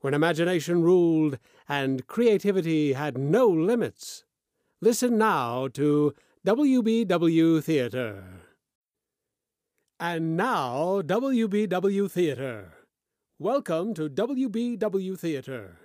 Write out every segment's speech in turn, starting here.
when imagination ruled and creativity had no limits. Listen now to WBW Theater. And now, WBW Theater. Welcome to WBW Theater.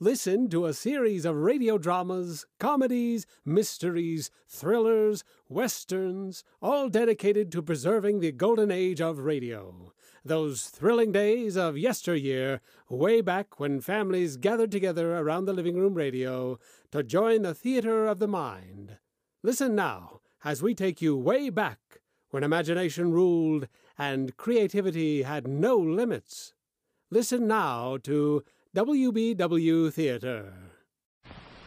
Listen to a series of radio dramas, comedies, mysteries, thrillers, westerns, all dedicated to preserving the golden age of radio. Those thrilling days of yesteryear, way back when families gathered together around the living room radio to join the theater of the mind. Listen now as we take you way back when imagination ruled and creativity had no limits. Listen now to WBW Theater.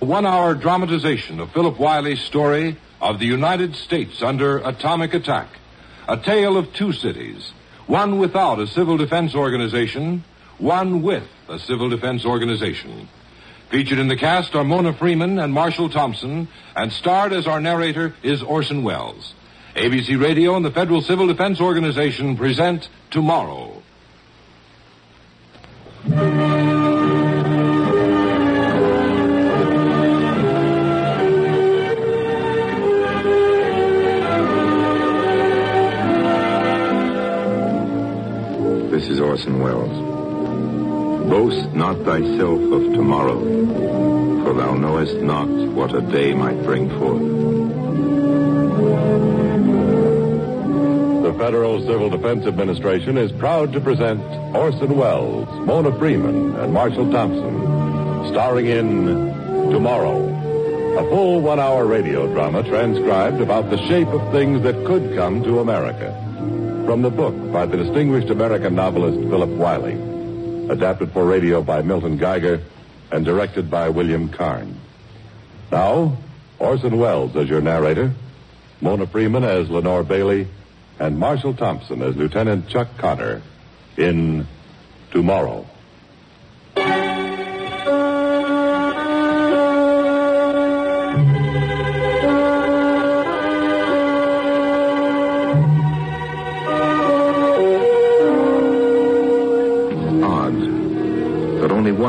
A one hour dramatization of Philip Wylie's story of the United States under atomic attack. A tale of two cities, one without a civil defense organization, one with a civil defense organization. Featured in the cast are Mona Freeman and Marshall Thompson, and starred as our narrator is Orson Welles. ABC Radio and the Federal Civil Defense Organization present Tomorrow. Orson Welles. Boast not thyself of tomorrow, for thou knowest not what a day might bring forth. The Federal Civil Defense Administration is proud to present Orson Welles, Mona Freeman, and Marshall Thompson, starring in Tomorrow, a full one hour radio drama transcribed about the shape of things that could come to America. From the book by the distinguished American novelist Philip Wylie, adapted for radio by Milton Geiger, and directed by William Karn. Now, Orson Welles as your narrator, Mona Freeman as Lenore Bailey, and Marshall Thompson as Lieutenant Chuck Connor in Tomorrow.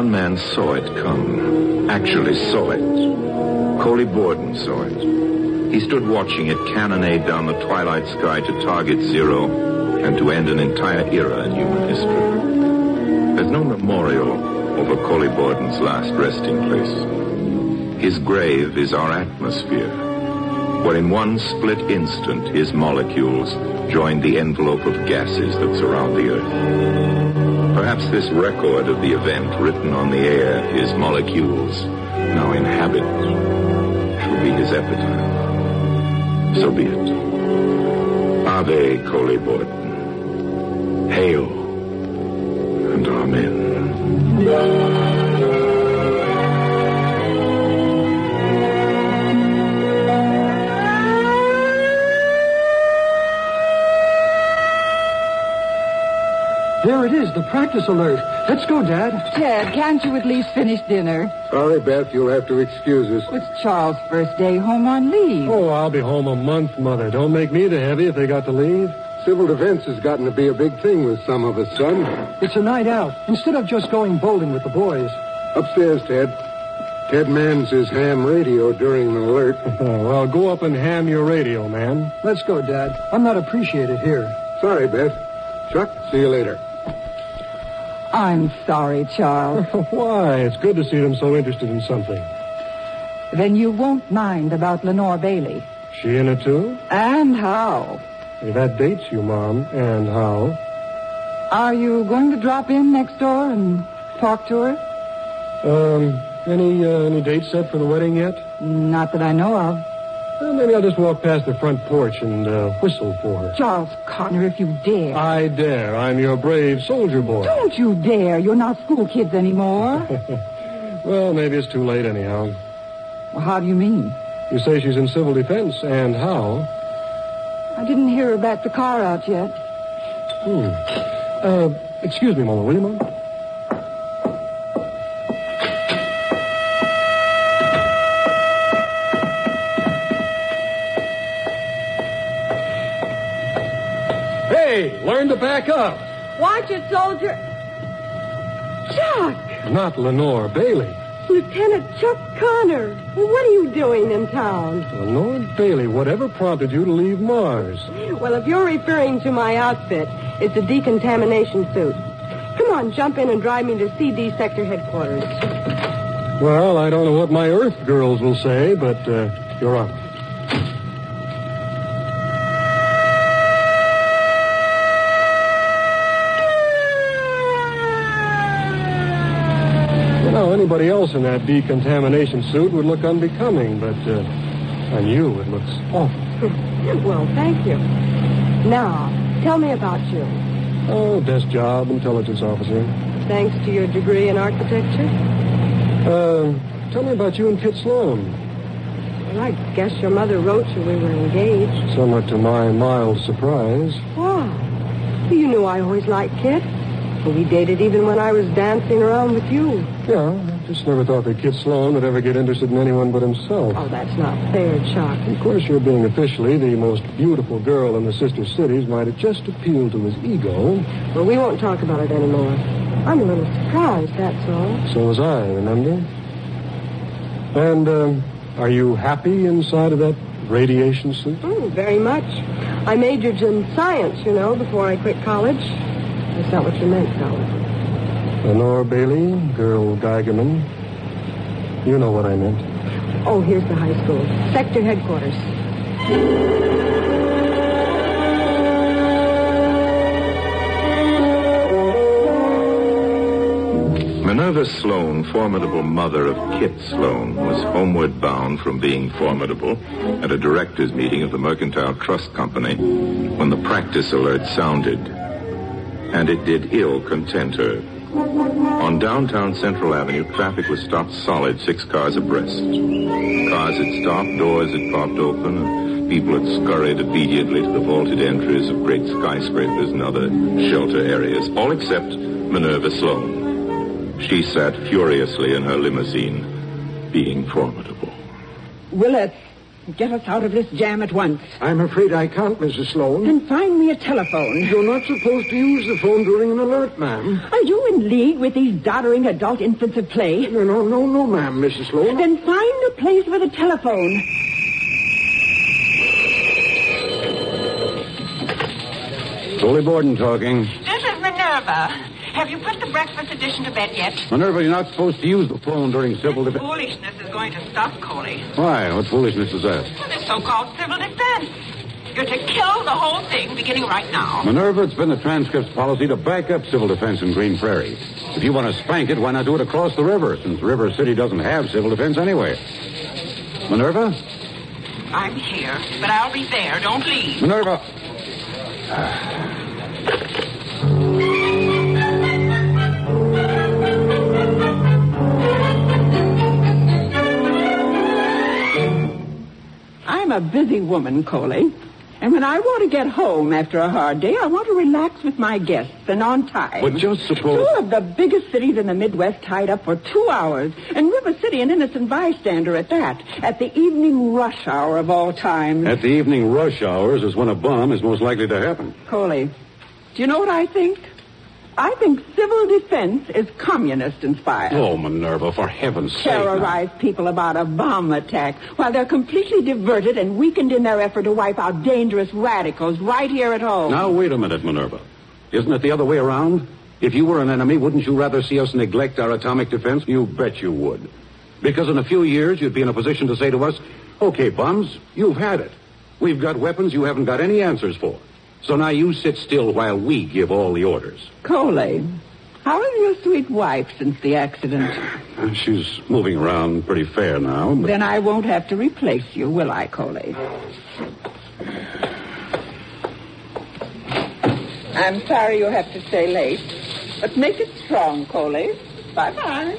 One man saw it come. Actually saw it. Coley Borden saw it. He stood watching it cannonade down the twilight sky to target zero and to end an entire era in human history. There's no memorial over Coley Borden's last resting place. His grave is our atmosphere, where in one split instant his molecules joined the envelope of gases that surround the Earth. Perhaps this record of the event written on the air his molecules now inhabit shall be his epitaph. So be it. Ave Coley There it is, the practice alert. Let's go, Dad. Ted, can't you at least finish dinner? Sorry, Beth, you'll have to excuse us. It's Charles' first day home on leave. Oh, I'll be home a month, Mother. Don't make me the heavy if they got to leave. Civil defense has gotten to be a big thing with some of us, son. It's a night out. Instead of just going bowling with the boys. Upstairs, Ted. Ted mans his ham radio during the alert. Oh, well, go up and ham your radio, man. Let's go, Dad. I'm not appreciated here. Sorry, Beth. Chuck, see you later. I'm sorry, Charles. Why? It's good to see them so interested in something. then you won't mind about Lenore Bailey. She in it, too? And how? Hey, that dates you, Mom. And how? Are you going to drop in next door and talk to her? Um, any, uh, any date set for the wedding yet? Not that I know of. Well, maybe I'll just walk past the front porch and uh, whistle for her. Charles Connor, if you dare. I dare. I'm your brave soldier boy. Don't you dare. You're not school kids anymore. Well, maybe it's too late anyhow. Well, how do you mean? You say she's in civil defense, and how? I didn't hear her back the car out yet. Hmm. Uh, excuse me, Mama, will you, Mom? Hey, learn to back up. Watch it, soldier. Chuck! Not Lenore Bailey. Lieutenant Chuck Connor. What are you doing in town? Lenore Bailey, whatever prompted you to leave Mars? Well, if you're referring to my outfit, it's a decontamination suit. Come on, jump in and drive me to CD sector headquarters. Well, I don't know what my Earth girls will say, but uh, you're on. You know, anybody else in that decontamination suit would look unbecoming, but uh, on you it looks awful. well, thank you. Now, tell me about you. Oh, desk job, intelligence officer. Thanks to your degree in architecture? Uh, tell me about you and Kit Sloan. Well, I guess your mother wrote you we were engaged. Somewhat to my mild surprise. Wow. You knew I always liked Kit. Well, we dated even when I was dancing around with you. Yeah, just never thought that Kit Sloan would ever get interested in anyone but himself. Oh, that's not fair, Chuck. Of course, your being officially the most beautiful girl in the sister cities might have just appealed to his ego. Well, we won't talk about it anymore. I'm a little surprised, that's all. So was I, remember? And, um, are you happy inside of that radiation suit? Oh, very much. I majored in science, you know, before I quit college. That's not what you meant, though. Lenore Bailey, girl Geigerman. You know what I meant. Oh, here's the high school. Sector headquarters. Minerva Sloan, formidable mother of Kit Sloan, was homeward bound from being formidable at a directors' meeting of the Mercantile Trust Company when the practice alert sounded. And it did ill content her. On downtown Central Avenue, traffic was stopped solid, six cars abreast. Cars had stopped, doors had popped open, and people had scurried obediently to the vaulted entries of great skyscrapers and other shelter areas, all except Minerva Sloan. She sat furiously in her limousine, being formidable. Willis, get us out of this jam at once. I'm afraid I can't, Mrs. Sloan. Then find me a telephone. You're not supposed to use the phone during an alert, ma'am. Are you in league with these doddering adult infants of play? No, no, no, no, ma'am, Mrs. Sloan. Then find a place for the telephone. Coley Borden talking. This is Minerva. Have you put the breakfast edition to bed yet? Minerva, you're not supposed to use the phone during civil defense. Foolishness is going to stop, Coley. Why? What foolishness is that? This so-called civil defense. You're to kill the whole thing beginning right now. Minerva, it's been the transcript's policy to back up civil defense in Green Prairie. If you want to spank it, why not do it across the river, since River City doesn't have civil defense anyway? Minerva? I'm here, but I'll be there. Don't leave. Minerva. I'm a busy woman, Coley. And when I want to get home after a hard day, I want to relax with my guests and on time. But just suppose. Two of the biggest cities in the Midwest tied up for two hours, and River City an innocent bystander at that, at the evening rush hour of all times. At the evening rush hours is when a bomb is most likely to happen. Coley, do you know what I think? I think civil defense is communist inspired. Oh, Minerva, for heaven's sake. Terrorize people about a bomb attack while they're completely diverted and weakened in their effort to wipe out dangerous radicals right here at home. Now, wait a minute, Minerva. Isn't it the other way around? If you were an enemy, wouldn't you rather see us neglect our atomic defense? You bet you would. Because in a few years, you'd be in a position to say to us, okay, bums, you've had it. We've got weapons you haven't got any answers for. So now you sit still while we give all the orders. Coley, how is your sweet wife since the accident? She's moving around pretty fair now. But... Then I won't have to replace you, will I, Coley? I'm sorry you have to stay late, but make it strong, Coley. Bye bye.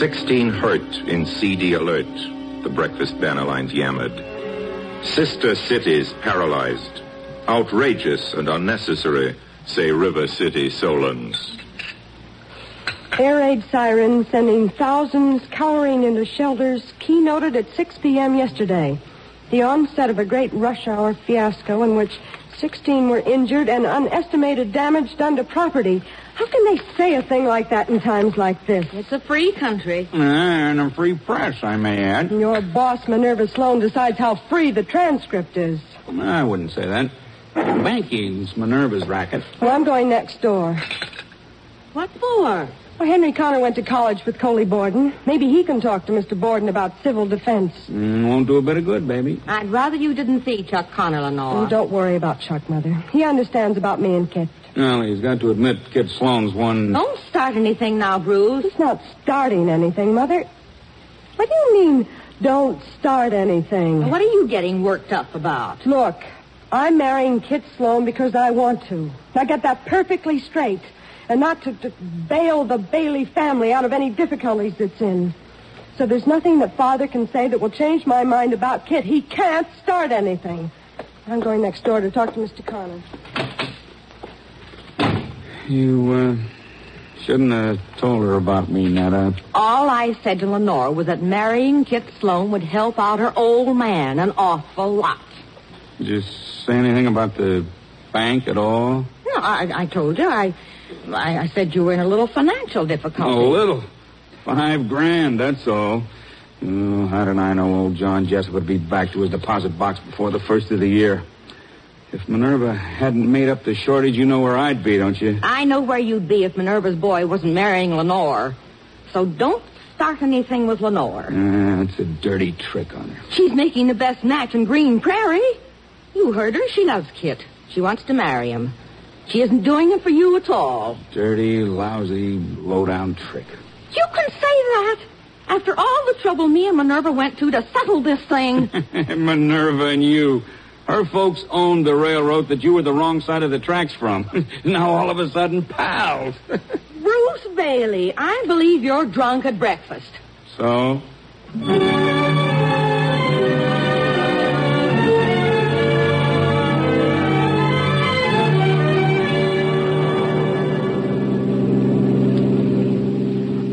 16 hurt in CD alert, the breakfast banner lines yammered. Sister cities paralyzed. Outrageous and unnecessary, say River City Solons. Air raid sirens sending thousands cowering into shelters, keynoted at 6 p.m. yesterday. The onset of a great rush hour fiasco in which 16 were injured and unestimated damage done to property. How can they say a thing like that in times like this? It's a free country. Eh, and a free press, I may add. Your boss, Minerva Sloan, decides how free the transcript is. I wouldn't say that. Banking's Minerva's racket. Well, I'm going next door. What for? Well, Henry Connor went to college with Coley Borden. Maybe he can talk to Mr. Borden about civil defense. Mm, won't do a bit of good, baby. I'd rather you didn't see Chuck Connor, Lenore. Oh, don't worry about Chuck, Mother. He understands about me and Kit. Well, he's got to admit Kit Sloan's one. Don't start anything now, Bruce. It's not starting anything, Mother. What do you mean, don't start anything? What are you getting worked up about? Look, I'm marrying Kit Sloan because I want to. Now get that perfectly straight. And not to, to bail the Bailey family out of any difficulties it's in. So there's nothing that Father can say that will change my mind about Kit. He can't start anything. I'm going next door to talk to Mr. Connor. You, uh, shouldn't have told her about me, Netta. All I said to Lenore was that marrying Kit Sloan would help out her old man an awful lot. Did you say anything about the bank at all? No, I, I told you. I, I, I said you were in a little financial difficulty. A little. Five grand, that's all. Oh, how did I know old John Jessup would be back to his deposit box before the first of the year? If Minerva hadn't made up the shortage, you know where I'd be, don't you? I know where you'd be if Minerva's boy wasn't marrying Lenore. So don't start anything with Lenore. Uh, it's a dirty trick on her. She's making the best match in Green Prairie. You heard her. She loves Kit. She wants to marry him. She isn't doing it for you at all. Dirty, lousy, low-down trick. You can say that. After all the trouble me and Minerva went to to settle this thing. Minerva and you. Her folks owned the railroad that you were the wrong side of the tracks from. now all of a sudden, pals. Bruce Bailey, I believe you're drunk at breakfast. So?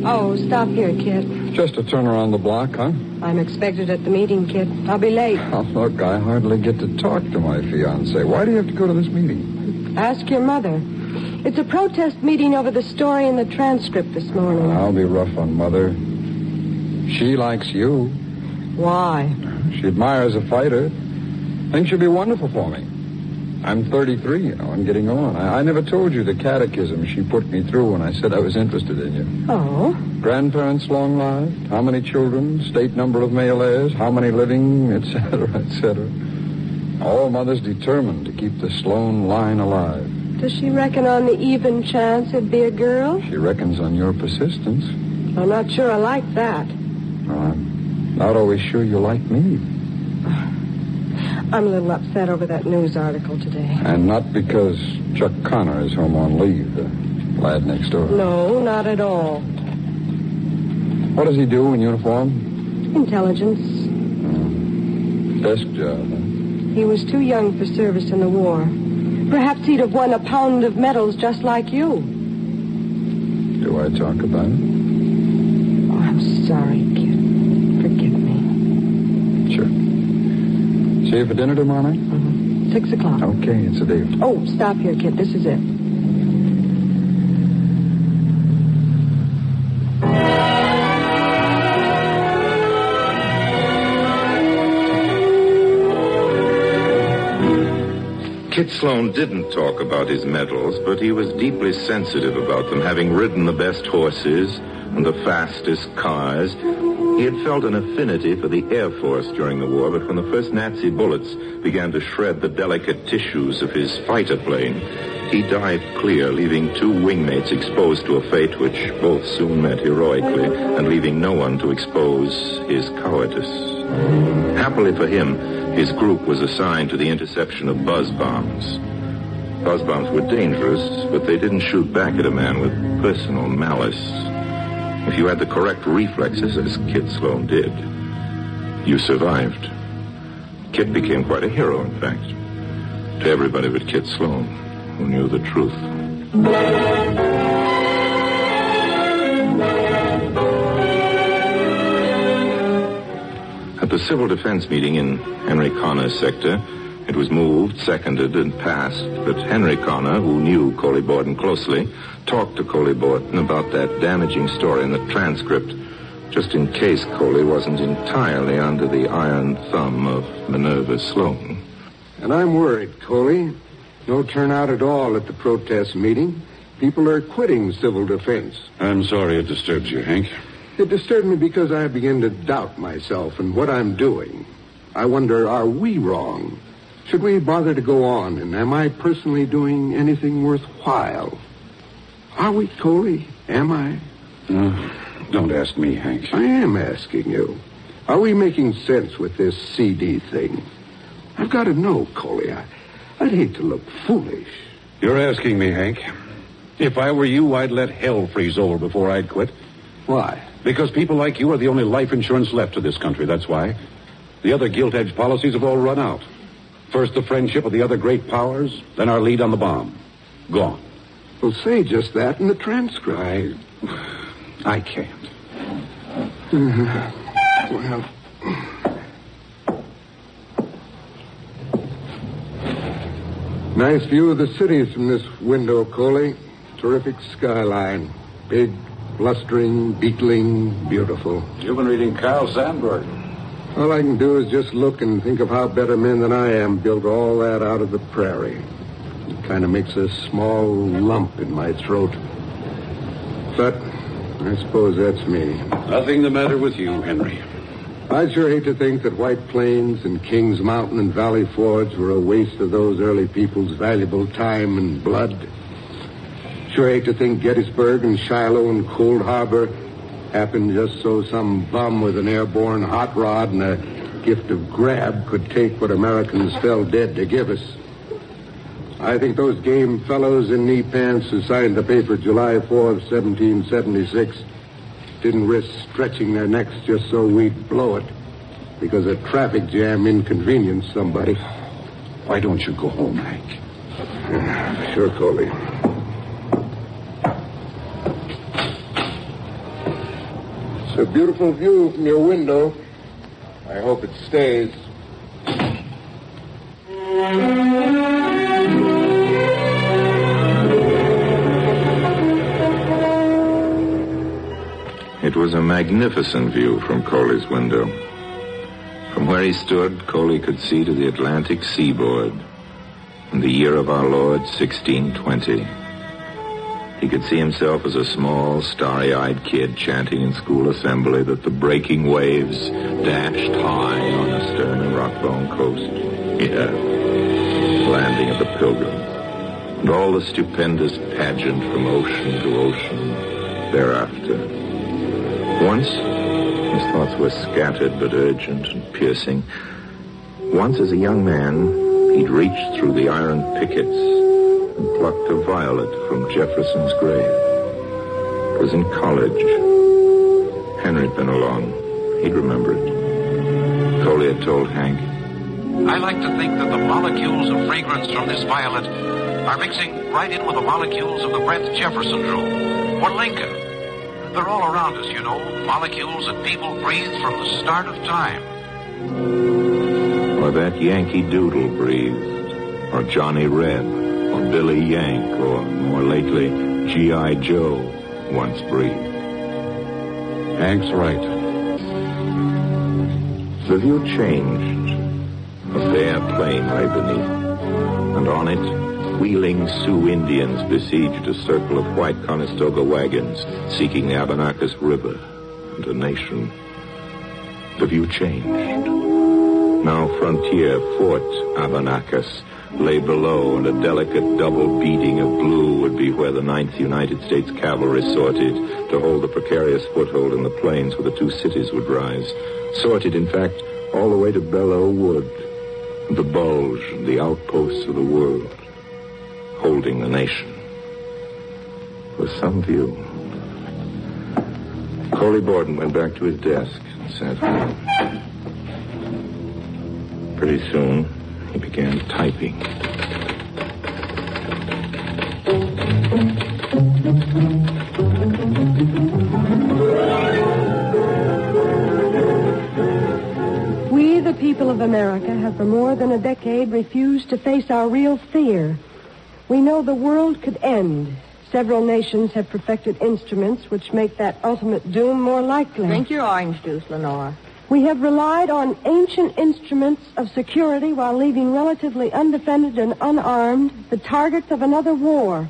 Oh, stop here, Kit. Just a turn around the block, huh? I'm expected at the meeting, Kit. I'll be late. Oh, look, I hardly get to talk to my fiance. Why do you have to go to this meeting? Ask your mother. It's a protest meeting over the story in the transcript this morning. I'll be rough on Mother. She likes you. Why? She admires a fighter. Thinks you'll be wonderful for me. I'm 33, you know, I'm getting on. I, I never told you the catechism she put me through when I said I was interested in you. Oh? Grandparents long lived, how many children, state number of male heirs, how many living, etc., etc. All mothers determined to keep the Sloan line alive. Does she reckon on the even chance it'd be a girl? She reckons on your persistence. I'm not sure I like that. Well, I'm not always sure you like me. I'm a little upset over that news article today. And not because Chuck Connor is home on leave, the lad next door. No, not at all. What does he do in uniform? Intelligence. Hmm. Desk job, huh? He was too young for service in the war. Perhaps he'd have won a pound of medals just like you. Do I talk about it? Oh, I'm sorry, kid. Forgive me. Sure. See for dinner tomorrow night? Mm-hmm. Six o'clock. Okay, it's a deal. Oh, stop here, Kit. This is it. Kit Sloan didn't talk about his medals, but he was deeply sensitive about them, having ridden the best horses and the fastest cars, He had felt an affinity for the Air Force during the war, but when the first Nazi bullets began to shred the delicate tissues of his fighter plane, he dived clear, leaving two wingmates exposed to a fate which both soon met heroically, and leaving no one to expose his cowardice. Happily for him, his group was assigned to the interception of buzz bombs. Buzz bombs were dangerous, but they didn't shoot back at a man with personal malice. If you had the correct reflexes, as Kit Sloan did, you survived. Kit became quite a hero, in fact, to everybody but Kit Sloan, who knew the truth. At the civil defense meeting in Henry Connor's sector, it was moved, seconded, and passed that Henry Connor, who knew Coley Borden closely, talked to Coley Borden about that damaging story in the transcript, just in case Coley wasn't entirely under the iron thumb of Minerva Sloan. And I'm worried, Coley. No turnout at all at the protest meeting. People are quitting civil defense. I'm sorry it disturbs you, Hank. It disturbed me because I begin to doubt myself and what I'm doing. I wonder, are we wrong? Should we bother to go on? And am I personally doing anything worthwhile? Are we, Coley? Am I? Don't ask me, Hank. I am asking you. Are we making sense with this CD thing? I've got to know, Coley. I, I'd hate to look foolish. You're asking me, Hank. If I were you, I'd let hell freeze over before I'd quit. Why? Because people like you are the only life insurance left to this country, that's why. The other gilt edged policies have all run out. First the friendship of the other great powers, then our lead on the bomb. Gone. Well, say just that in the transcript. I. I can't. Mm-hmm. well. Nice view of the city from this window, Coley. Terrific skyline. Big, blustering, beetling, beautiful. You've been reading Carl Sandburg. All I can do is just look and think of how better men than I am built all that out of the prairie. It kind of makes a small lump in my throat. But I suppose that's me. Nothing the matter with you, Henry. I'd sure hate to think that White Plains and Kings Mountain and Valley Forge were a waste of those early people's valuable time and blood. Sure hate to think Gettysburg and Shiloh and Cold Harbor happened just so some bum with an airborne hot rod and a gift of grab could take what Americans fell dead to give us. I think those game fellows in knee pants who signed the paper July 4th, 1776 didn't risk stretching their necks just so we'd blow it because a traffic jam inconvenienced somebody. Why don't you go home, Hank? Sure, Coley. It's a beautiful view from your window. I hope it stays. It was a magnificent view from Coley's window. From where he stood, Coley could see to the Atlantic seaboard in the year of our Lord, 1620. He could see himself as a small, starry-eyed kid chanting in school assembly that the breaking waves dashed high on the stern and Rockbone coast. Yeah, landing at the Pilgrim. And all the stupendous pageant from ocean to ocean thereafter. Once, his thoughts were scattered but urgent and piercing. Once, as a young man, he'd reached through the iron pickets and plucked a violet from Jefferson's grave. It was in college. Henry'd been along. He'd remember it. Coley had told Hank. I like to think that the molecules of fragrance from this violet are mixing right in with the molecules of the breath Jefferson drew, or Lincoln. They're all around us, you know, molecules that people breathed from the start of time. Or that Yankee Doodle breathed, or Johnny Reb, or Billy Yank, or more lately, G.I. Joe once breathed. Hank's right. The view changed. A fair plain lay beneath, and on it, wheeling Sioux Indians besieged a circle of white Conestoga wagons seeking the Abenakis River and a nation The view changed. Now frontier Fort Abernacus lay below, and a delicate double beating of blue would be where the 9th United States Cavalry sorted to hold the precarious foothold in the plains where the two cities would rise. Sorted, in fact, all the way to Belleau Wood, the bulge and the outposts of the world, holding the nation. With some view. Coley Borden went back to his desk and sat. Pretty soon, he began typing. We, the people of America, have for more than a decade refused to face our real fear. We know the world could end. Several nations have perfected instruments which make that ultimate doom more likely. Drink your orange juice, Lenore. We have relied on ancient instruments of security while leaving relatively undefended and unarmed the targets of another war.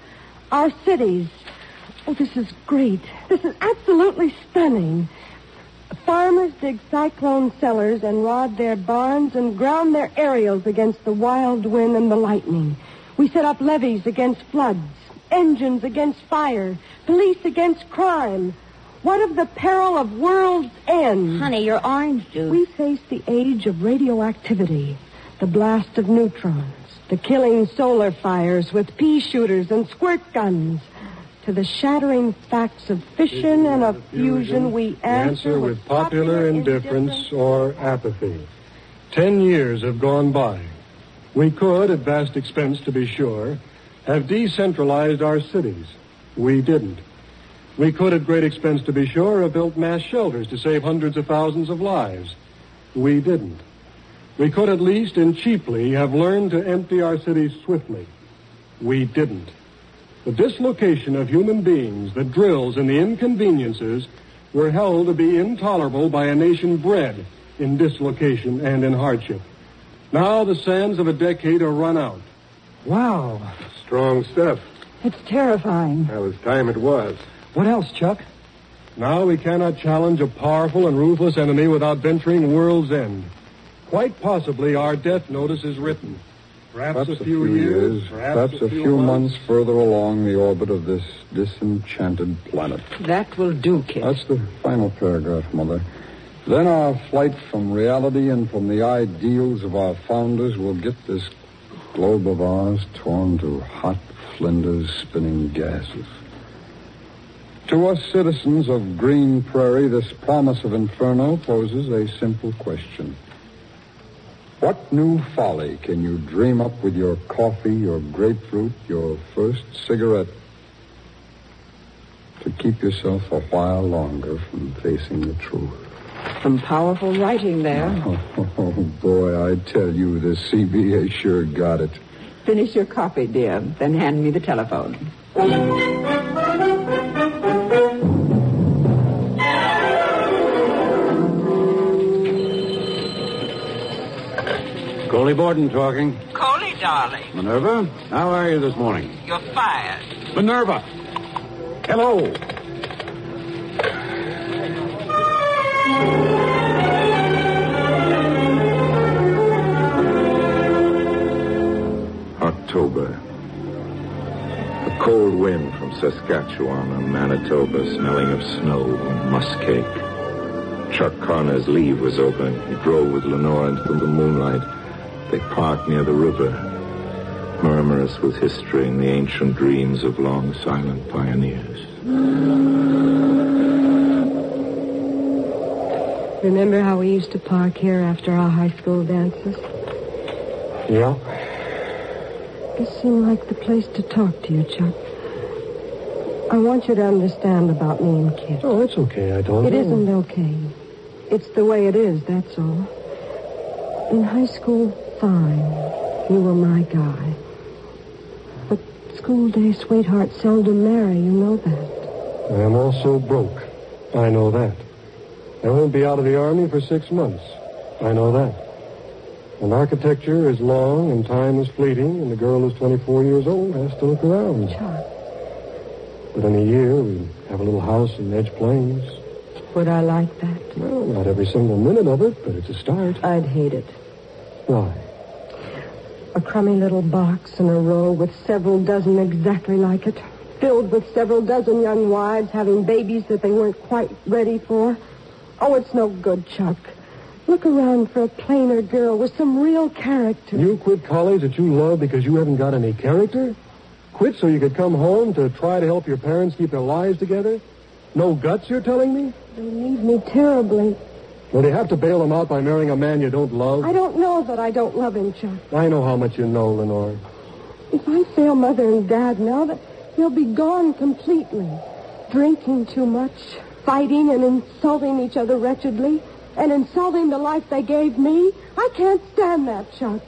Our cities. Oh, this is great. This is absolutely stunning. Farmers dig cyclone cellars and rod their barns and ground their aerials against the wild wind and the lightning. We set up levees against floods, engines against fire, police against crime. What of the peril of world's end? Honey, your orange juice. We face the age of radioactivity, the blast of neutrons, the killing solar fires with pea shooters and squirt guns. To the shattering facts of fission and of fusion, we answer, Answer with popular indifference or apathy. Ten years have gone by. We could, at vast expense to be sure, have decentralized our cities. We didn't. We could, at great expense to be sure, have built mass shelters to save hundreds of thousands of lives. We didn't. We could at least and cheaply have learned to empty our cities swiftly. We didn't. The dislocation of human beings, the drills and the inconveniences were held to be intolerable by a nation bred in dislocation and in hardship. Now the sands of a decade are run out. Wow. Strong stuff. It's terrifying. Well, it's time it was. What else, Chuck? Now we cannot challenge a powerful and ruthless enemy without venturing world's end. Quite possibly our death notice is written. Perhaps, Perhaps a few years, perhaps a few months further along the orbit of this disenchanted planet. That will do, kid. That's the final paragraph, Mother. Then our flight from reality and from the ideals of our founders will get this globe of ours torn to hot flinders spinning gases. To us citizens of Green Prairie, this promise of inferno poses a simple question. What new folly can you dream up with your coffee, your grapefruit, your first cigarette to keep yourself a while longer from facing the truth? Some powerful writing there. Oh, boy, I tell you, the CBA sure got it. Finish your coffee, dear, then hand me the telephone. Coley Borden talking. Coley, darling, Minerva, how are you this morning? you're fired. Minerva! Hello! October. A cold wind from Saskatchewan and Manitoba smelling of snow and muskeg. Chuck Connor's leave was open. He drove with Lenore into the moonlight. They park near the river, murmurous with history and the ancient dreams of long silent pioneers. Remember how we used to park here after our high school dances? Yeah? This seemed like the place to talk to you, Chuck. I want you to understand about me and Kit. Oh, it's okay. I don't It know. isn't okay. It's the way it is, that's all. In high school, fine. You were my guy. But school day sweethearts seldom marry, you know that. I am also broke. I know that. I won't be out of the army for six months. I know that. And architecture is long and time is fleeting, and the girl who's 24 years old has to look around. Chuck. But in a year, we have a little house in Edge Plains, Would I like that? Well, not every single minute of it, but it's a start. I'd hate it. Why? A crummy little box in a row with several dozen exactly like it, filled with several dozen young wives having babies that they weren't quite ready for. Oh, it's no good, Chuck. Look around for a plainer girl with some real character. You quit college that you love because you haven't got any character? Quit so you could come home to try to help your parents keep their lives together? No guts, you're telling me? They need me terribly. Well, do you have to bail them out by marrying a man you don't love? I don't know that I don't love him, Chuck. I know how much you know, Lenore. If I fail Mother and Dad now, that they'll be gone completely. Drinking too much, fighting and insulting each other wretchedly, and insulting the life they gave me. I can't stand that, Chuck.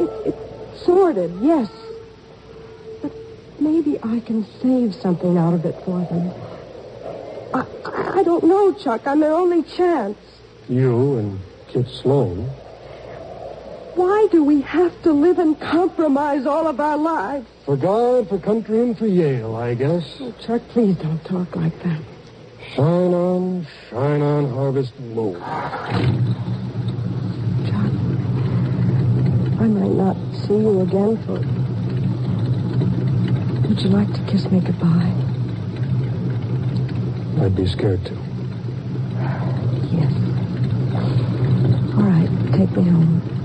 It, it's sordid, yes. But maybe I can save something out of it for them. I, I don't know, Chuck. I'm their only chance. You and Kit Sloan. Why do we have to live and compromise all of our lives? For God, for country, and for Yale, I guess. Oh, Chuck, please don't talk like that. Shine on, shine on, harvest moon. Chuck, I might not see you again for. Would you like to kiss me goodbye? I'd be scared to. Yes. All right, take me home.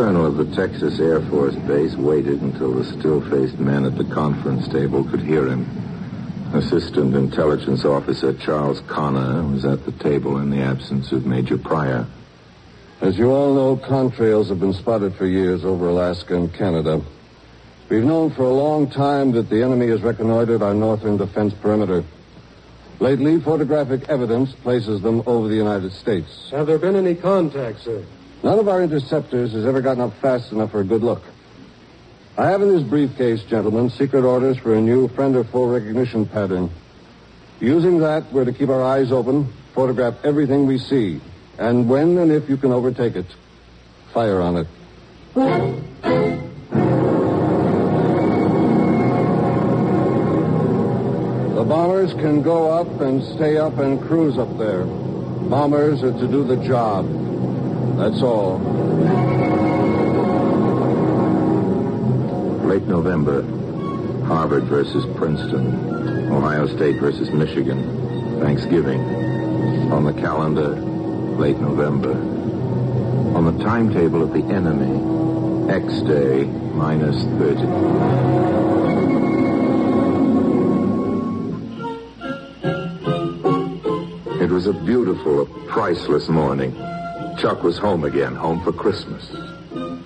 Colonel of the Texas Air Force Base waited until the still-faced man at the conference table could hear him. Assistant Intelligence Officer Charles Connor was at the table in the absence of Major Pryor. As you all know, contrails have been spotted for years over Alaska and Canada. We've known for a long time that the enemy has reconnoitered our northern defense perimeter. Lately, photographic evidence places them over the United States. Have there been any contacts, sir? None of our interceptors has ever gotten up fast enough for a good look. I have in this briefcase, gentlemen, secret orders for a new friend or foe recognition pattern. Using that, we're to keep our eyes open, photograph everything we see, and when and if you can overtake it, fire on it. The bombers can go up and stay up and cruise up there. Bombers are to do the job. That's all. Late November. Harvard versus Princeton. Ohio State versus Michigan. Thanksgiving. On the calendar, late November. On the timetable of the enemy, X day minus 30. It was a beautiful, a priceless morning. Chuck was home again, home for Christmas.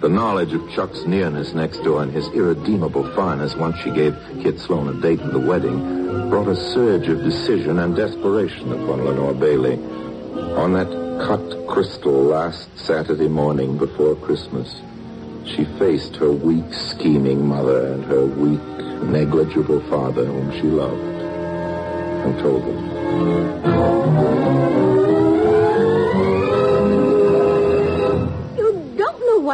The knowledge of Chuck's nearness next door and his irredeemable farness once she gave Kit Sloan a date for the wedding brought a surge of decision and desperation upon Lenore Bailey. On that cut crystal last Saturday morning before Christmas, she faced her weak, scheming mother and her weak, negligible father whom she loved and told them.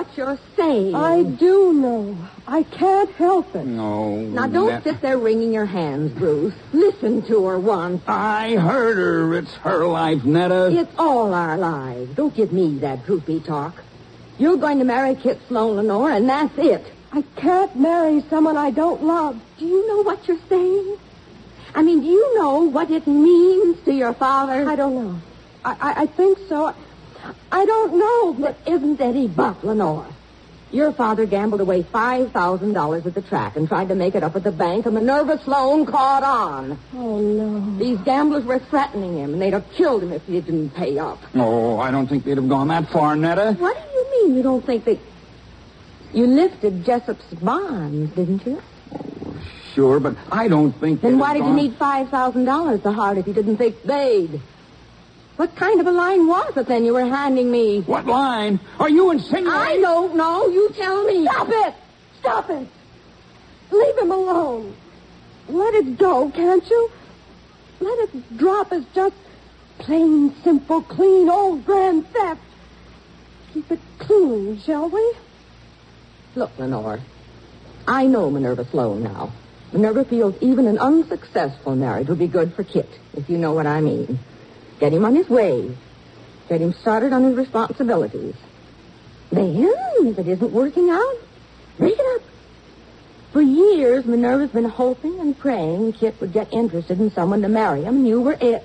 What you're saying. I do know. I can't help it. No. Now, don't that- sit there wringing your hands, Bruce. Listen to her once. I heard her. It's her life, Netta. It's all our lives. Don't give me that droopy talk. You're going to marry Kit Sloan, Lenore, and that's it. I can't marry someone I don't love. Do you know what you're saying? I mean, do you know what it means to your father? I don't know. I, I, I think so. I don't know, but There isn't any but, Lenore. Your father gambled away $5,000 at the track and tried to make it up at the bank, and Minerva Sloan caught on. oh no. These gamblers were threatening him, and they'd have killed him if he didn't pay up. Oh, I don't think they'd have gone that far, Netta. What do you mean you don't think they... You lifted Jessup's bonds, didn't you? Sure, but I don't think. Then they'd why have did you need $5,000 to heart if you didn't think they'd? What kind of a line was it then you were handing me? What line? Are you insinuating? I don't know. You tell me. Stop it! Stop it! Leave him alone. let it go, can't you? Let it drop as just plain, simple, clean, old grand theft. Keep it clean, shall we? Look, Lenore, I know Minerva Sloan now. Minerva feels even an unsuccessful marriage would be good for Kit, if you know what I mean. Get him on his way. Get him started on his responsibilities. Then, if it isn't working out, break it up. For years, Minerva's been hoping and praying Kit would get interested in someone to marry him, and you were it.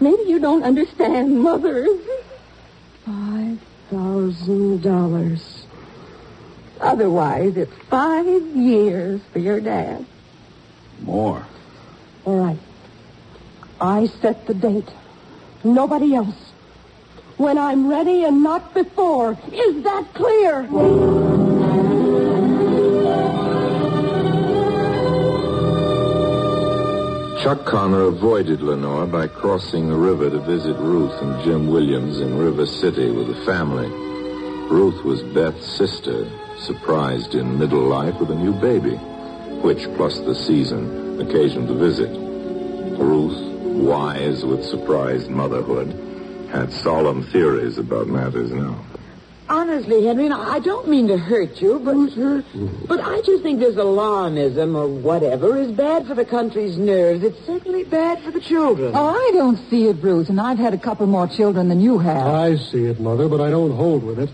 Maybe you don't understand, Mother. Five thousand dollars. Otherwise, it's five years for your dad. More. All right. I set the date. Nobody else. When I'm ready and not before. Is that clear? Chuck Connor avoided Lenore by crossing the river to visit Ruth and Jim Williams in River City with the family. Ruth was Beth's sister, surprised in middle life with a new baby, which, plus the season, occasioned the visit. Ruth, wise with surprised motherhood, had solemn theories about matters now. Honestly, Henry, I don't mean to hurt you, but but I just think this alarmism or whatever is bad for the country's nerves. It's certainly bad for the children. Oh, I don't see it, Bruce, and I've had a couple more children than you have. I see it, Mother, but I don't hold with it.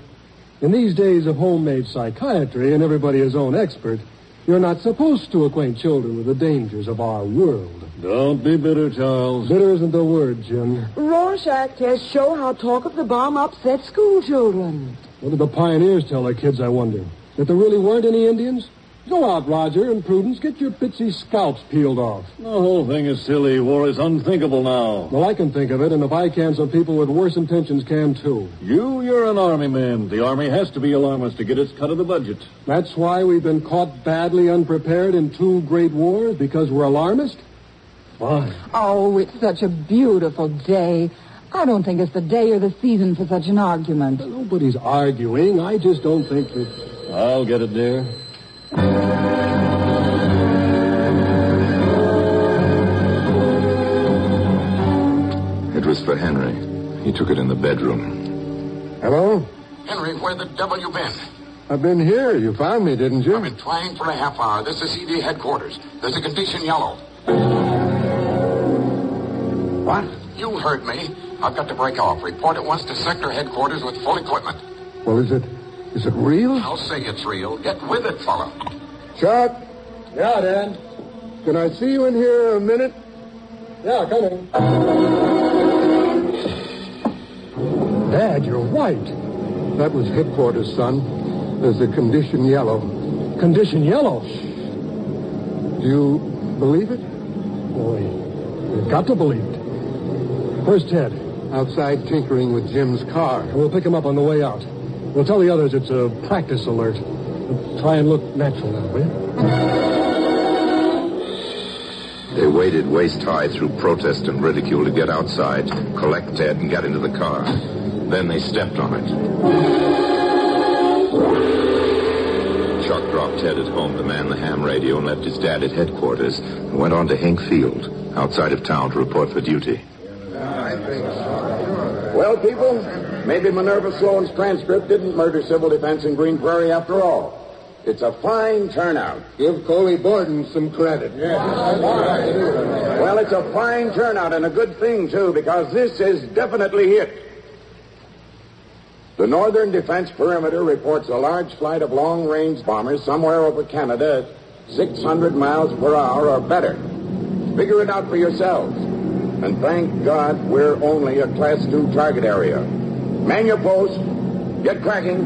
In these days of homemade psychiatry and everybody his own expert, you're not supposed to acquaint children with the dangers of our world. Don't be bitter, Charles. Bitter isn't the word, Jim. Rorschach tests show how talk of the bomb upset school children. What did the pioneers tell their kids, I wonder? That there really weren't any Indians? Go out, Roger, and Prudence. Get your pitsy scalps peeled off. The whole thing is silly. War is unthinkable now. Well, I can think of it, and if I can, some people with worse intentions can, too. You, you're an army man. The army has to be alarmist to get its cut of the budget. That's why we've been caught badly unprepared in two great wars, because we're alarmist? Fine. Oh, it's such a beautiful day. I don't think it's the day or the season for such an argument. Nobody's arguing. I just don't think that. I'll get it, dear. It was for Henry. He took it in the bedroom. Hello? Henry, where the devil you been? I've been here. You found me, didn't you? I've been trying for a half hour. This is CD headquarters. There's a condition yellow. What? You heard me. I've got to break off. Report at once to sector headquarters with full equipment. Well, is it is it real? I'll say it's real. Get with it, fella. Chuck, Yeah, Dad. can I see you in here a minute? Yeah, coming. Dad, you're white. That was headquarters, son. There's a condition yellow. Condition yellow. Do you believe it? Boy, you've got to believe it. Where's Ted? Outside tinkering with Jim's car. We'll pick him up on the way out. We'll tell the others it's a practice alert. Try and look natural now, will you? They waded waist high through protest and ridicule to get outside, collect Ted, and get into the car. Then they stepped on it. Chuck dropped Ted at home to man the ham radio and left his dad at headquarters and went on to Hank Field, outside of town, to report for duty. Well, people, maybe Minerva Sloan's transcript didn't murder civil defense in Green Prairie after all. It's a fine turnout. Give Coley Borden some credit. Well, it's a fine turnout and a good thing, too, because this is definitely it. The Northern Defense Perimeter reports a large flight of long-range bombers somewhere over Canada at 600 miles per hour or better. Figure it out for yourselves. And thank God we're only a Class 2 target area. Man your post. Get cracking.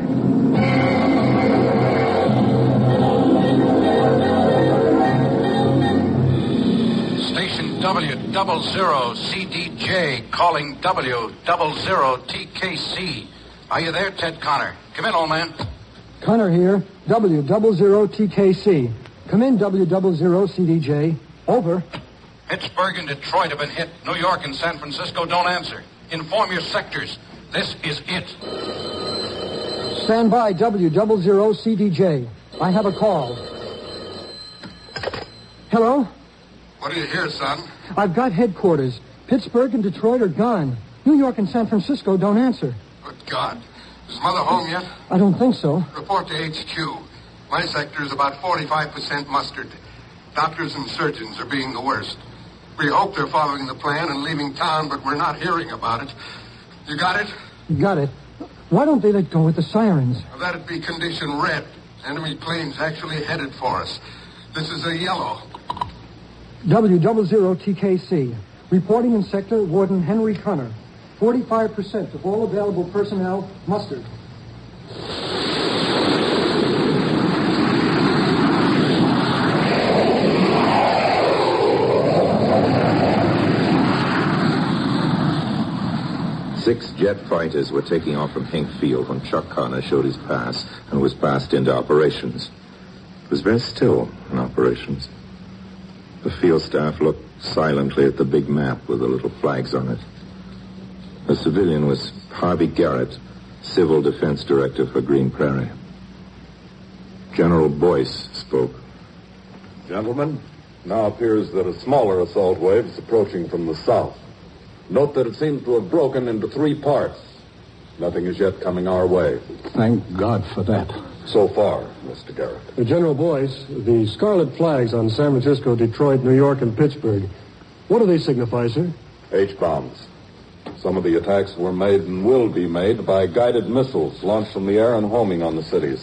Station W double zero CDJ calling W double zero TKC. Are you there, Ted Connor? Come in, old man. Connor here, W double zero TKC. Come in, W double zero CDJ. Over. Pittsburgh and Detroit have been hit. New York and San Francisco don't answer. Inform your sectors. This is it. Stand by, W double zero CDJ. I have a call. Hello? What do you hear, son? I've got headquarters. Pittsburgh and Detroit are gone. New York and San Francisco don't answer. Good God. Is Mother home yet? I don't think so. Report to HQ. My sector is about 45% mustered. Doctors and surgeons are being the worst. We hope they're following the plan and leaving town, but we're not hearing about it. You got it? Got it. Why don't they let go with the sirens? Well, that'd be condition red. Enemy planes actually headed for us. This is a yellow. W00 TKC. Reporting in sector, Warden Henry Connor. 45% of all available personnel mustered. Six jet fighters were taking off from Hank Field when Chuck Connor showed his pass and was passed into operations. It was very still in operations. The field staff looked silently at the big map with the little flags on it. The civilian was Harvey Garrett, Civil Defense Director for Green Prairie. General Boyce spoke. Gentlemen, now appears that a smaller assault wave is approaching from the south. Note that it seems to have broken into three parts. Nothing is yet coming our way. Thank God for that. So far, Mr. Garrett. Uh, General Boyce, the scarlet flags on San Francisco, Detroit, New York, and Pittsburgh, what do they signify, sir? H-bombs. Some of the attacks were made and will be made by guided missiles launched from the air and homing on the cities.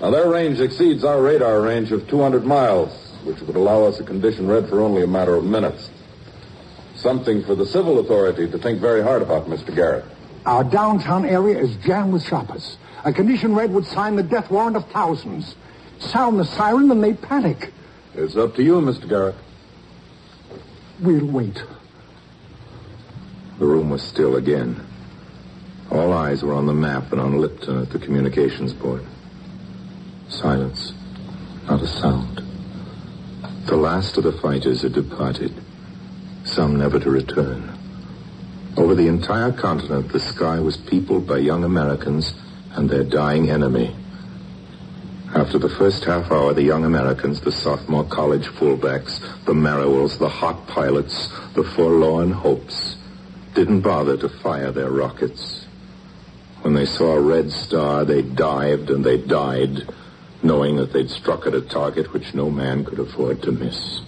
Now, their range exceeds our radar range of 200 miles, which would allow us a condition red for only a matter of minutes. Something for the civil authority to think very hard about, Mr. Garrett. Our downtown area is jammed with shoppers. A condition red would sign the death warrant of thousands. Sound the siren and they panic. It's up to you, Mr. Garrett. We'll wait. The room was still again. All eyes were on the map and on Lipton at the communications board. Silence. Not a sound. The last of the fighters had departed, some never to return. Over the entire continent, the sky was peopled by young Americans and their dying enemy. After the first half hour, the young Americans, the sophomore college fullbacks, the Merriwells, the hot pilots, the forlorn hopes, didn't bother to fire their rockets. When they saw a red star, they dived and they died, knowing that they'd struck at a target which no man could afford to miss.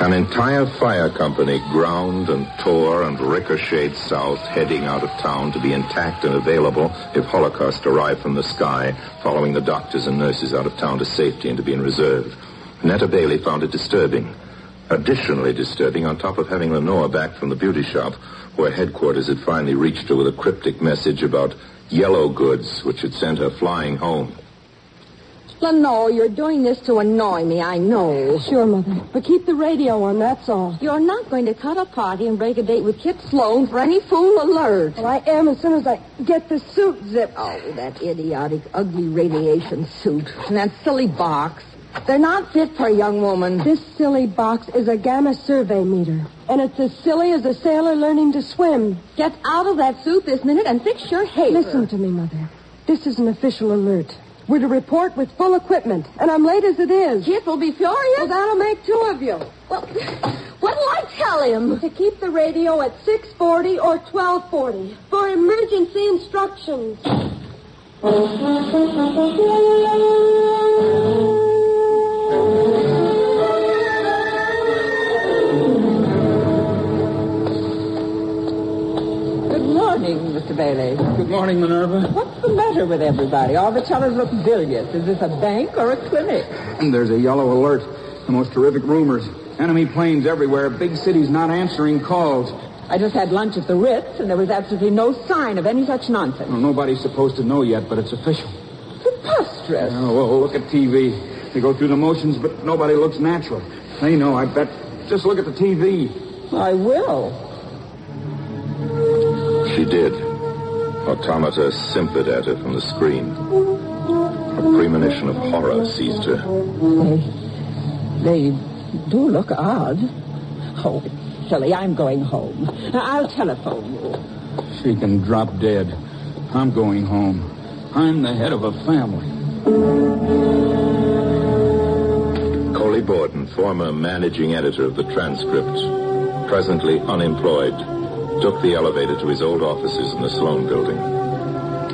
An entire fire company ground and tore and ricocheted south, heading out of town to be intact and available if Holocaust arrived from the sky, following the doctors and nurses out of town to safety and to be in reserve. Netta Bailey found it disturbing. Additionally disturbing, on top of having Lenore back from the beauty shop, where headquarters had finally reached her with a cryptic message about yellow goods, which had sent her flying home. Lenore, you're doing this to annoy me, I know. Sure, Mother. But keep the radio on, that's all. You're not going to cut a party and break a date with Kit Sloan for any fool alert. Well, I am as soon as I get the suit zipped. Oh, that idiotic, ugly radiation suit. And that silly box. They're not fit for a young woman. This silly box is a gamma survey meter. And it's as silly as a sailor learning to swim. Get out of that suit this minute and fix your hair. Listen to me, Mother. This is an official alert. We're to report with full equipment, and I'm late as it is. Kit will be furious. Well, that'll make two of you. Well, what'll I tell him? To keep the radio at 640 or 1240 for emergency instructions. Morning, Mr. Bailey. Good morning, Minerva. What's the matter with everybody? All the tellers look bilious. Is this a bank or a clinic? And there's a yellow alert. The most terrific rumors. Enemy planes everywhere. Big cities not answering calls. I just had lunch at the Ritz, and there was absolutely no sign of any such nonsense. Well, nobody's supposed to know yet, but it's official. Preposterous. Oh, well, look at TV. They go through the motions, but nobody looks natural. They know, I bet. Just look at the TV. I will. She did. Automata simpered at her from the screen. A premonition of horror seized her. They, they do look odd. Oh, it's silly. I'm going home. I'll telephone you. She can drop dead. I'm going home. I'm the head of a family. Coley Borden, former managing editor of the Transcript, presently unemployed, took the elevator to his old offices in the Sloan building.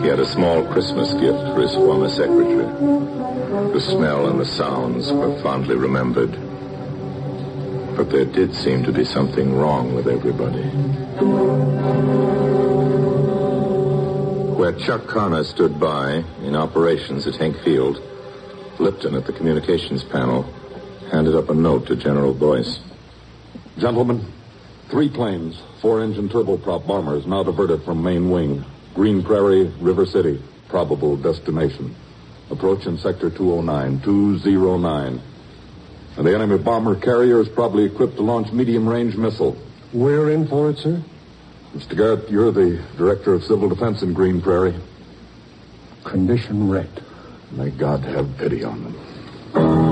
He had a small Christmas gift for his former secretary. The smell and the sounds were fondly remembered. But there did seem to be something wrong with everybody. Where Chuck Connor stood by in operations at Hank Field, Lipton at the communications panel handed up a note to General Boyce. Gentlemen, three planes, four engine turboprop bombers now diverted from main wing. Green Prairie, River City. Probable destination. Approach in sector 209, 209. And the enemy bomber carrier is probably equipped to launch medium range missile. We're in for it, sir? Mr. Garrett, you're the director of civil defense in Green Prairie. Condition red. May God have pity on them.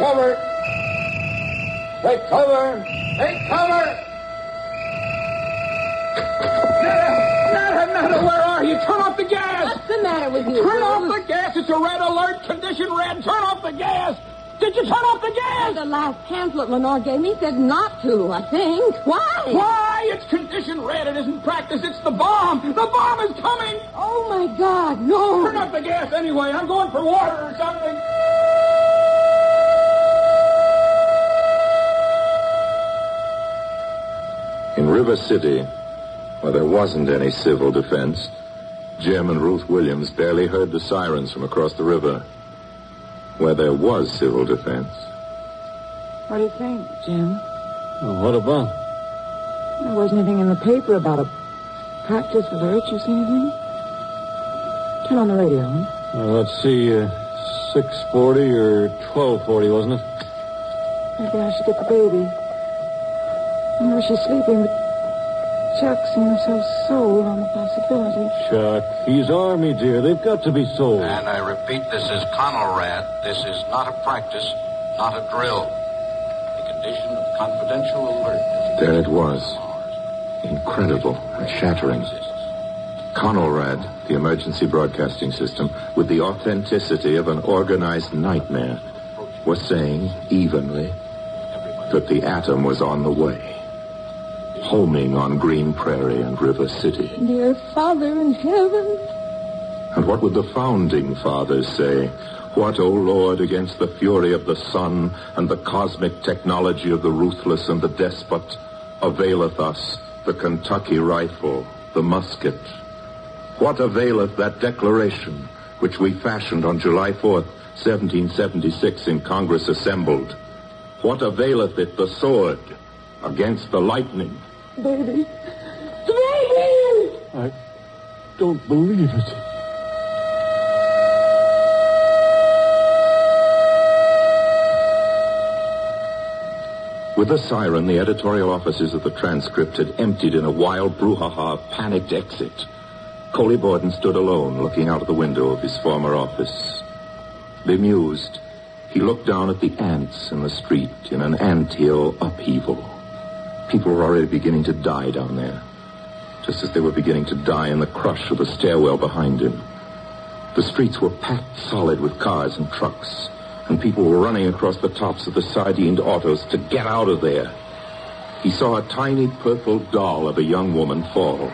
Cover. Take cover. Take cover. Nada, Nada, where are you? Turn off the gas! What's the matter with you? Turn off the gas! It's a red alert, condition red. Turn off the gas! Did you turn off the gas? The last pamphlet Lenore gave me said not to, I think. Why? Why? It's condition red. It isn't practice. It's the bomb. The bomb is coming. Oh, my God, no. Turn off the gas anyway. I'm going for water or something. In River City, where there wasn't any civil defense, Jim and Ruth Williams barely heard the sirens from across the river. Where there was civil defense, What do you think, Jim? Well, what about? There wasn't anything in the paper about a practice alert. You see anything? Turn on the radio, huh? Uh, let's see, uh, 640 or 1240, wasn't it? Maybe I should get the baby. I know she's sleeping, but Chuck seems so sold on the possibility. Chuck, he's Army, dear. They've got to be sold. And I repeat, this is Conelrad. This is not a practice, not a drill. The condition of confidential alert. there it was. Incredible and shattering. Conelrad, the emergency broadcasting system, with the authenticity of an organized nightmare, was saying evenly that the atom was on the way. Homing on Green Prairie and River City. Dear Father in heaven. And what would the founding fathers say? What, O Lord, against the fury of the sun and the cosmic technology of the ruthless and the despot, availeth us the Kentucky rifle, the musket? What availeth that declaration which we fashioned on July 4th, 1776 in Congress assembled? What availeth it the sword against the lightning? Baby. Baby! I don't believe it. With a siren, the editorial offices of the transcript had emptied in a wild brouhaha of panicked exit. Coley Borden stood alone, looking out of the window of his former office. Bemused, he looked down at the ants in the street in an anthill upheaval. People were already beginning to die down there, just as they were beginning to die in the crush of the stairwell behind him. The streets were packed solid with cars and trucks, and people were running across the tops of the sardined autos to get out of there. He saw a tiny purple doll of a young woman fall,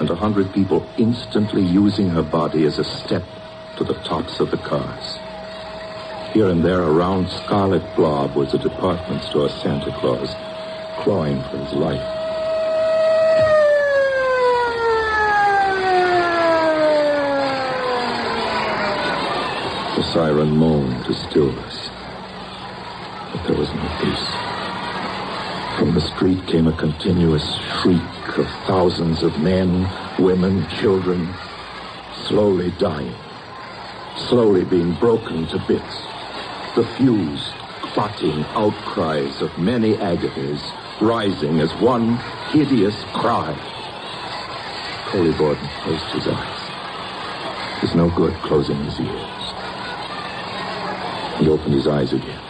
and a hundred people instantly using her body as a step to the tops of the cars. Here and there, a round scarlet blob was a department store Santa Claus, clawing for his life. The siren moaned to stillness, but there was no peace. From the street came a continuous shriek of thousands of men, women, children, slowly dying, slowly being broken to bits. The fused, clotting outcries of many agonies rising as one hideous cry. Coley Borden closed his eyes. It was no good closing his ears. He opened his eyes again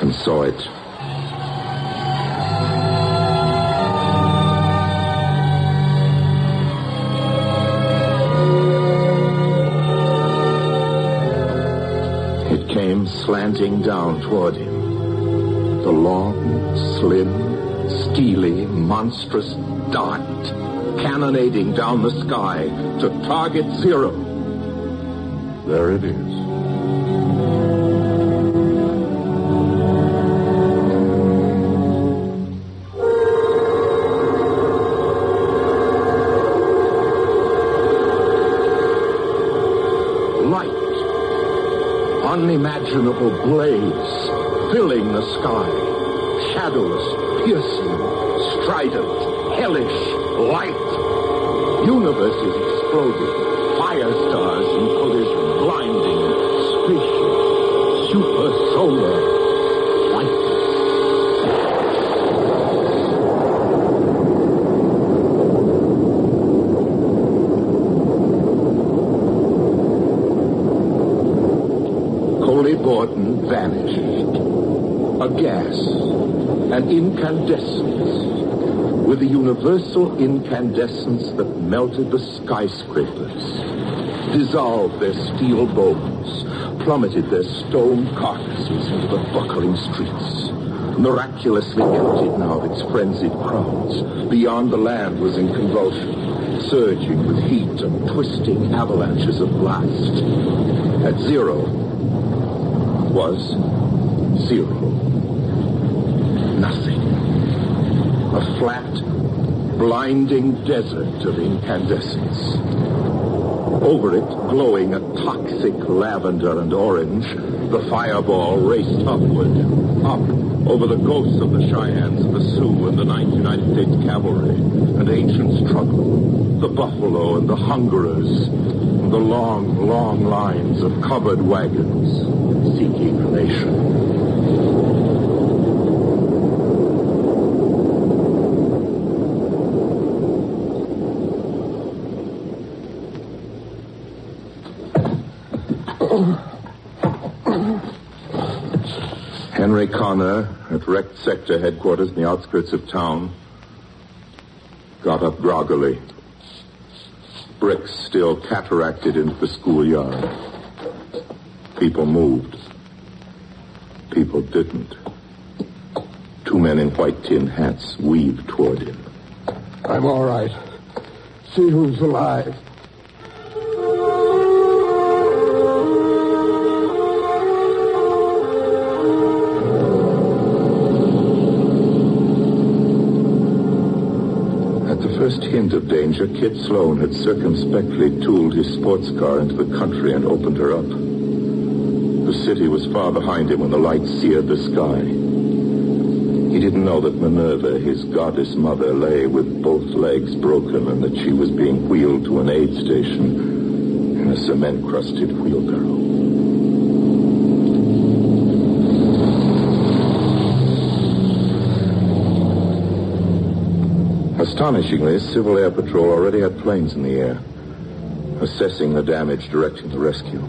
and saw it. It came slanting down toward him. The long, slim, steely, monstrous dart cannonading down the sky to target zero. There it is. Light, unimaginable blaze filling the sky. Shadows piercing, strident, hellish, light. Universes exploding, fire stars in collision, blinding, spaceship, supersolar, light. Coley Borden vanished. A gas, an incandescence, with a universal incandescence that melted the skyscrapers, dissolved their steel bones, plummeted their stone carcasses into the buckling streets. Miraculously emptied now of its frenzied crowds. Beyond the land was in convulsion, surging with heat and twisting avalanches of blast. At zero was zero. Nothing. A flat, blinding desert of incandescence. Over it, glowing a toxic lavender and orange, the fireball raced upward, up over the ghosts of the Cheyennes, the Sioux, and the 9th United States Cavalry, and ancient struggle, the buffalo and the hungerers, and the long, long lines of covered wagons seeking a nation. Henry Connor at wrecked sector headquarters in the outskirts of town got up groggily. Bricks still cataracted into the schoolyard. People moved. People didn't. Two men in white tin hats weaved toward him. I'm all right. See who's alive. Hint of danger, Kit Sloan had circumspectly tooled his sports car into the country and opened her up. The city was far behind him when the light seared the sky. He didn't know that Minerva, his goddess mother, lay with both legs broken and that she was being wheeled to an aid station in a cement-crusted wheelbarrow. Astonishingly, Civil Air Patrol already had planes in the air, assessing the damage, directing the rescue.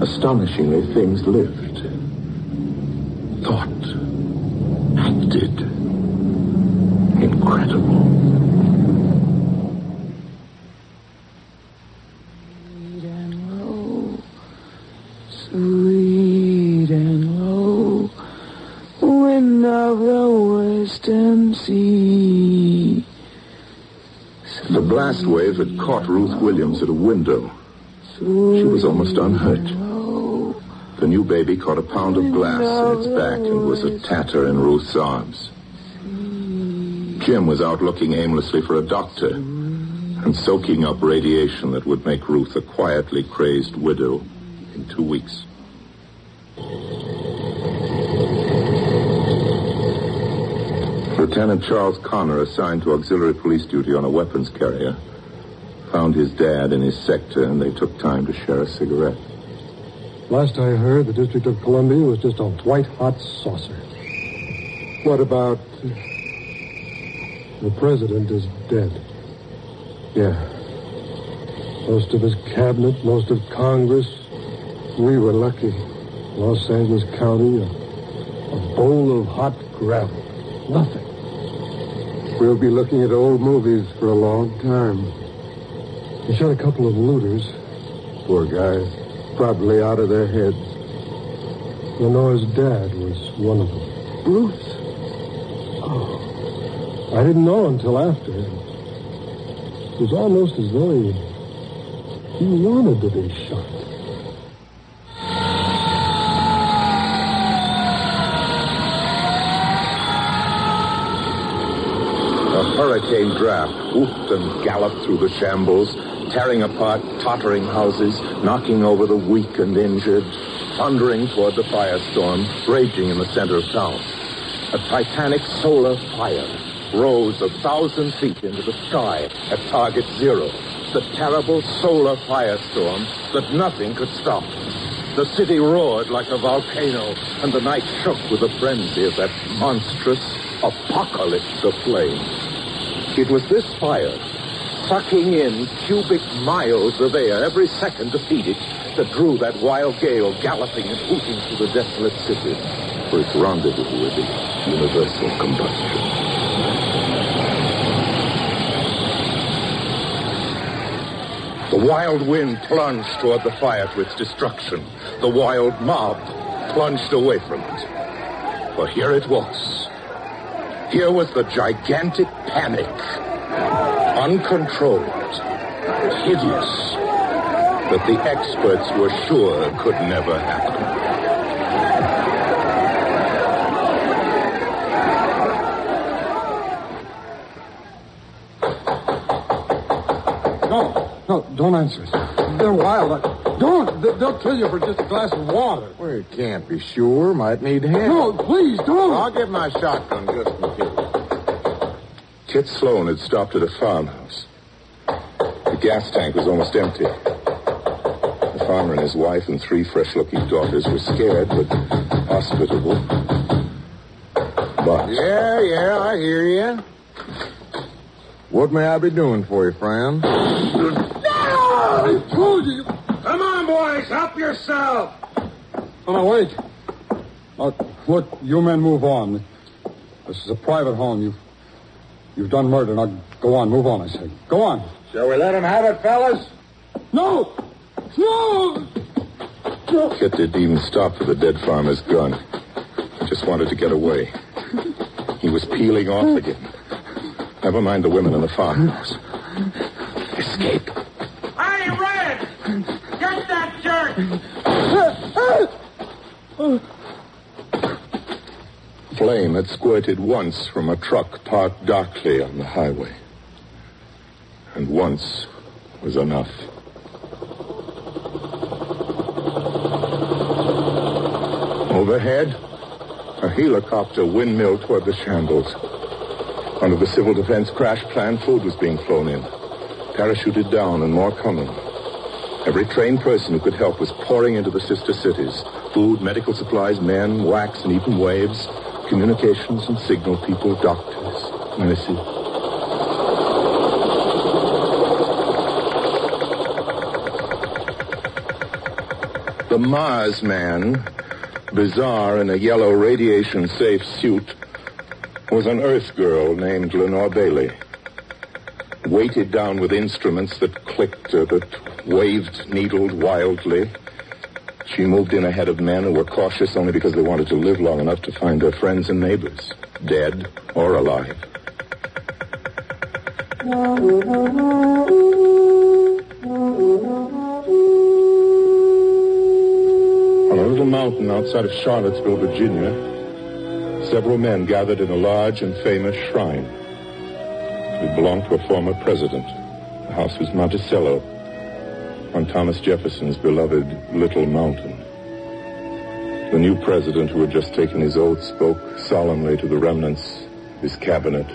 Astonishingly, things lived, thought, acted. Incredible. Sweet and low, wind of the western sea. The blast wave had caught Ruth Williams at a window. She was almost unhurt. The new baby caught a pound of glass in its back and was a tatter in Ruth's arms. Jim was out looking aimlessly for a doctor and soaking up radiation that would make Ruth a quietly crazed widow in two weeks. Lieutenant Charles Connor, assigned to auxiliary police duty on a weapons carrier, found his dad in his sector and they took time to share a cigarette. Last I heard, the District of Columbia was just a white hot saucer. What about. The president is dead. Yeah. most of his cabinet, most of Congress. We were lucky. Los Angeles County, a, a bowl of hot gravel. Nothing. We'll be looking at old movies for a long time. He shot a couple of looters. Poor guys. Probably out of their heads. Lenore's dad was one of them. Bruce? Oh. I didn't know until after. It was almost as though he, he wanted to be shot. A hurricane draft whooped and galloped through the shambles, tearing apart tottering houses, knocking over the weak and injured, thundering toward the firestorm raging in the center of town. A titanic solar fire rose a thousand feet into the sky at target zero. The terrible solar firestorm that nothing could stop. The city roared like a volcano, and the night shook with the frenzy of that monstrous apocalypse of flame. It was this fire, sucking in cubic miles of air every second to feed it, that drew that wild gale galloping and hooting through the desolate city for its rendezvous with the universal combustion. The wild wind plunged toward the fire to its destruction. The wild mob plunged away from it. For here it was. Here was the gigantic panic. Uncontrolled, hideous, that the experts were sure could never happen. No, no, don't answer. They're wild. Uh, don't. They- They'll kill you for just a glass of water. Well, you can't be sure. Might need hands. No, please don't. I'll get my shotgun just in case. Kit Sloan had stopped at a farmhouse. The gas tank was almost empty. The farmer and his wife and three fresh-looking daughters were scared but hospitable. But Yeah, yeah, I hear you. What may I be doing for you, friend? I told you. Come on, boys, help yourself. Oh, no, wait. Uh, look, you men move on. This is a private home. You've, you've done murder. Now, go on. Move on, I say. Go on. Shall we let him have it, fellas? No! No! Kit didn't even stop for the dead farmer's gun. He just wanted to get away. He was peeling off again. Never mind the women in the farmhouse. Escape. Hey, Red! Get that jerk! Ah! Flame had squirted once from a truck parked darkly on the highway. And once was enough. Overhead, a helicopter windmilled toward the shambles. Under the civil defense crash plan, food was being flown in. Parachuted down and more coming. Every trained person who could help was pouring into the sister cities. Food, medical supplies, men, wax, and even waves. Communications and signal people, doctors, nurses. The Mars man, bizarre in a yellow radiation safe suit, was an Earth girl named Lenore Bailey. Weighted down with instruments that clicked or that waved, needled wildly. She moved in ahead of men who were cautious only because they wanted to live long enough to find their friends and neighbors, dead or alive. On a little mountain outside of Charlottesville, Virginia, several men gathered in a large and famous shrine. It belonged to a former president. The house was Monticello, on Thomas Jefferson's beloved Little Mountain. The new president, who had just taken his oath, spoke solemnly to the remnants his cabinet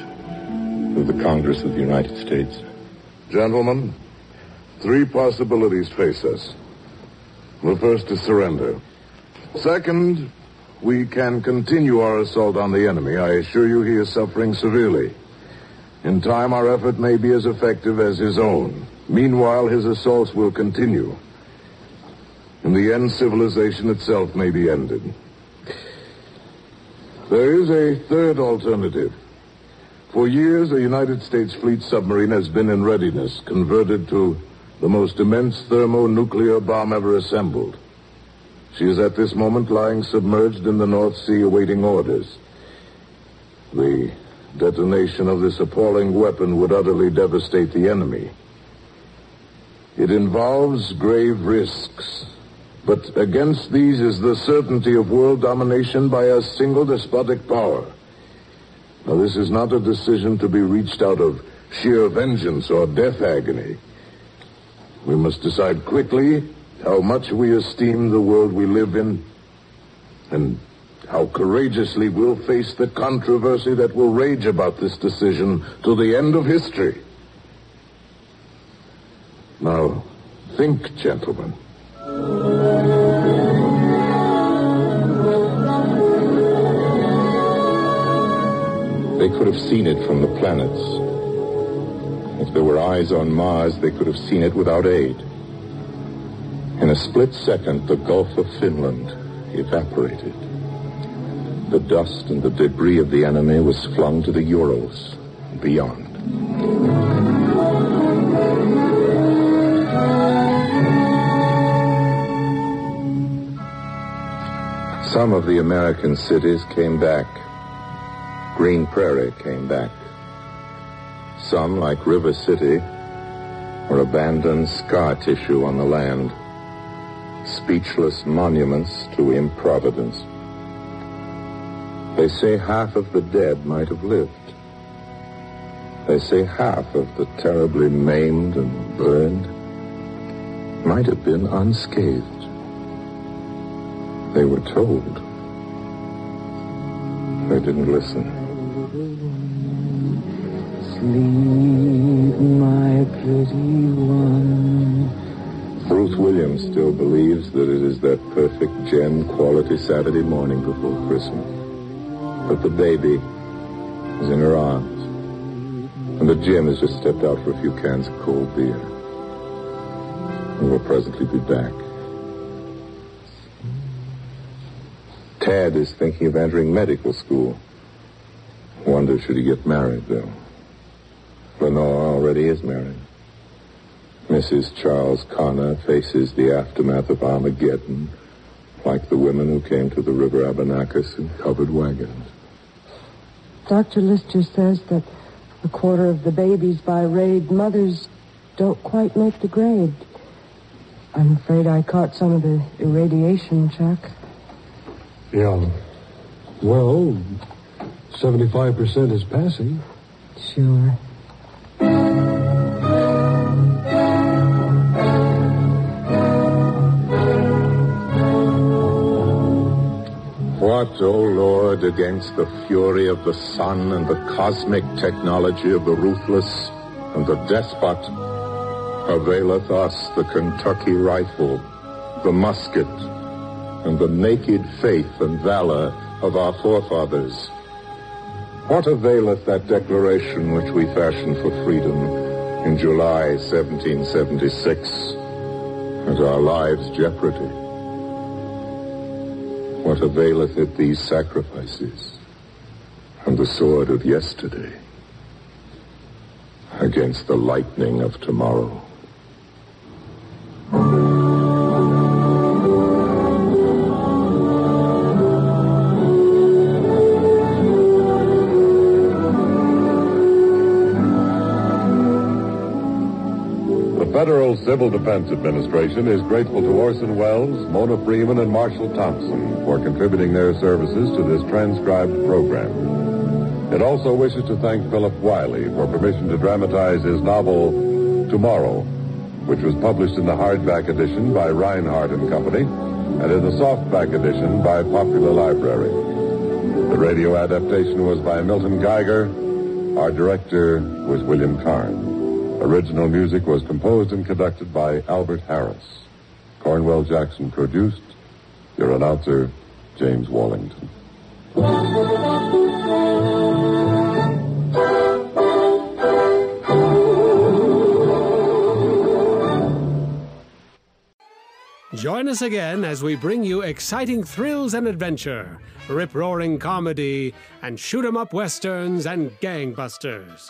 of the Congress of the United States. Gentlemen, three possibilities face us. The first is surrender. Second, we can continue our assault on the enemy. I assure you he is suffering severely. In time, our effort may be as effective as his own. Meanwhile, his assaults will continue. In the end, civilization itself may be ended. There is a third alternative. For years, a United States fleet submarine has been in readiness, converted to the most immense thermonuclear bomb ever assembled. She is at this moment lying submerged in the North Sea awaiting orders. The detonation of this appalling weapon would utterly devastate the enemy. It involves grave risks, but against these is the certainty of world domination by a single despotic power. Now, this is not a decision to be reached out of sheer vengeance or death agony. We must decide quickly how much we esteem the world we live in and how courageously we'll face the controversy that will rage about this decision to the end of history. Now, think, gentlemen. They could have seen it from the planets. If there were eyes on Mars, they could have seen it without aid. In a split second, the Gulf of Finland evaporated. The dust and the debris of the enemy was flung to the Urals beyond. Some of the American cities came back. Green Prairie came back. Some, like River City, were abandoned scar tissue on the land, speechless monuments to improvidence. They say half of the dead might have lived. They say half of the terribly maimed and burned might have been unscathed. They were told. They didn't listen. Sleep, my pretty one. Ruth Williams still believes that it is that perfect gem quality Saturday morning before Christmas. But the baby is in her arms. And that Jim has just stepped out for a few cans of cold beer. And will presently be back. Tad is thinking of entering medical school. Wonder should he get married, though. Lenore already is married. Mrs. Charles Connor faces the aftermath of Armageddon like the women who came to the River Abenakis in covered wagons. Dr. Lister says that a quarter of the babies by raid mothers don't quite make the grade. I'm afraid I caught some of the irradiation, Chuck. Yeah. Well, 75% is passing. Sure. What, O Lord, against the fury of the sun and the cosmic technology of the ruthless and the despot, availeth us the Kentucky rifle, the musket, and the naked faith and valor of our forefathers? What availeth that declaration which we fashioned for freedom in July 1776 at our lives' jeopardy? What availeth it these sacrifices and the sword of yesterday against the lightning of tomorrow? Civil Defense Administration is grateful to Orson Welles, Mona Freeman, and Marshall Thompson for contributing their services to this transcribed program. It also wishes to thank Philip Wylie for permission to dramatize his novel Tomorrow, which was published in the hardback edition by Rinehart and Company and in the softback edition by Popular Library. The radio adaptation was by Milton Geiger. Our director was William Karn. Original music was composed and conducted by Albert Harris. Cornwell Jackson produced. Your announcer, James Wallington. Join us again as we bring you exciting thrills and adventure, rip roaring comedy, and shoot 'em up westerns and gangbusters.